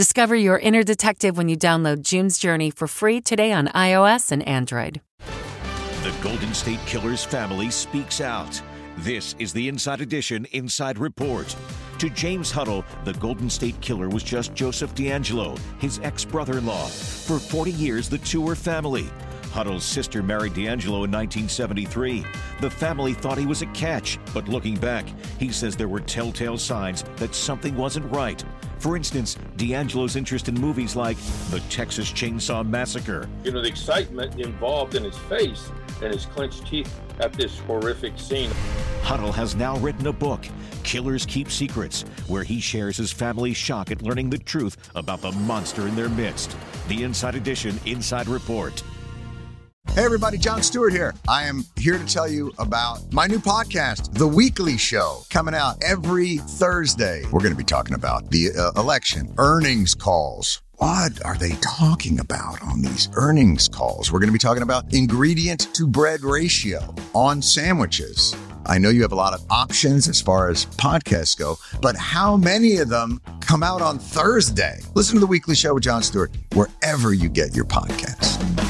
Discover your inner detective when you download June's Journey for free today on iOS and Android. The Golden State Killers family speaks out. This is the Inside Edition Inside Report. To James Huddle, the Golden State Killer was just Joseph DeAngelo, his ex brother in law. For 40 years, the two were family. Huddle's sister married DeAngelo in 1973. The family thought he was a catch, but looking back, he says there were telltale signs that something wasn't right. For instance, DeAngelo's interest in movies like The Texas Chainsaw Massacre. You know, the excitement involved in his face and his clenched teeth at this horrific scene. Huddle has now written a book, Killers Keep Secrets, where he shares his family's shock at learning the truth about the monster in their midst. The Inside Edition Inside Report. Hey, everybody, Jon Stewart here. I am here to tell you about my new podcast, The Weekly Show, coming out every Thursday. We're going to be talking about the uh, election, earnings calls. What are they talking about on these earnings calls? We're going to be talking about ingredient to bread ratio on sandwiches. I know you have a lot of options as far as podcasts go, but how many of them come out on Thursday? Listen to The Weekly Show with Jon Stewart wherever you get your podcasts.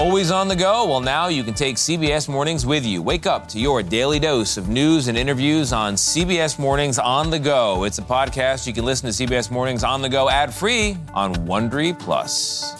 Always on the go? Well, now you can take CBS Mornings with you. Wake up to your daily dose of news and interviews on CBS Mornings on the go. It's a podcast you can listen to CBS Mornings on the go ad free on Wondery Plus.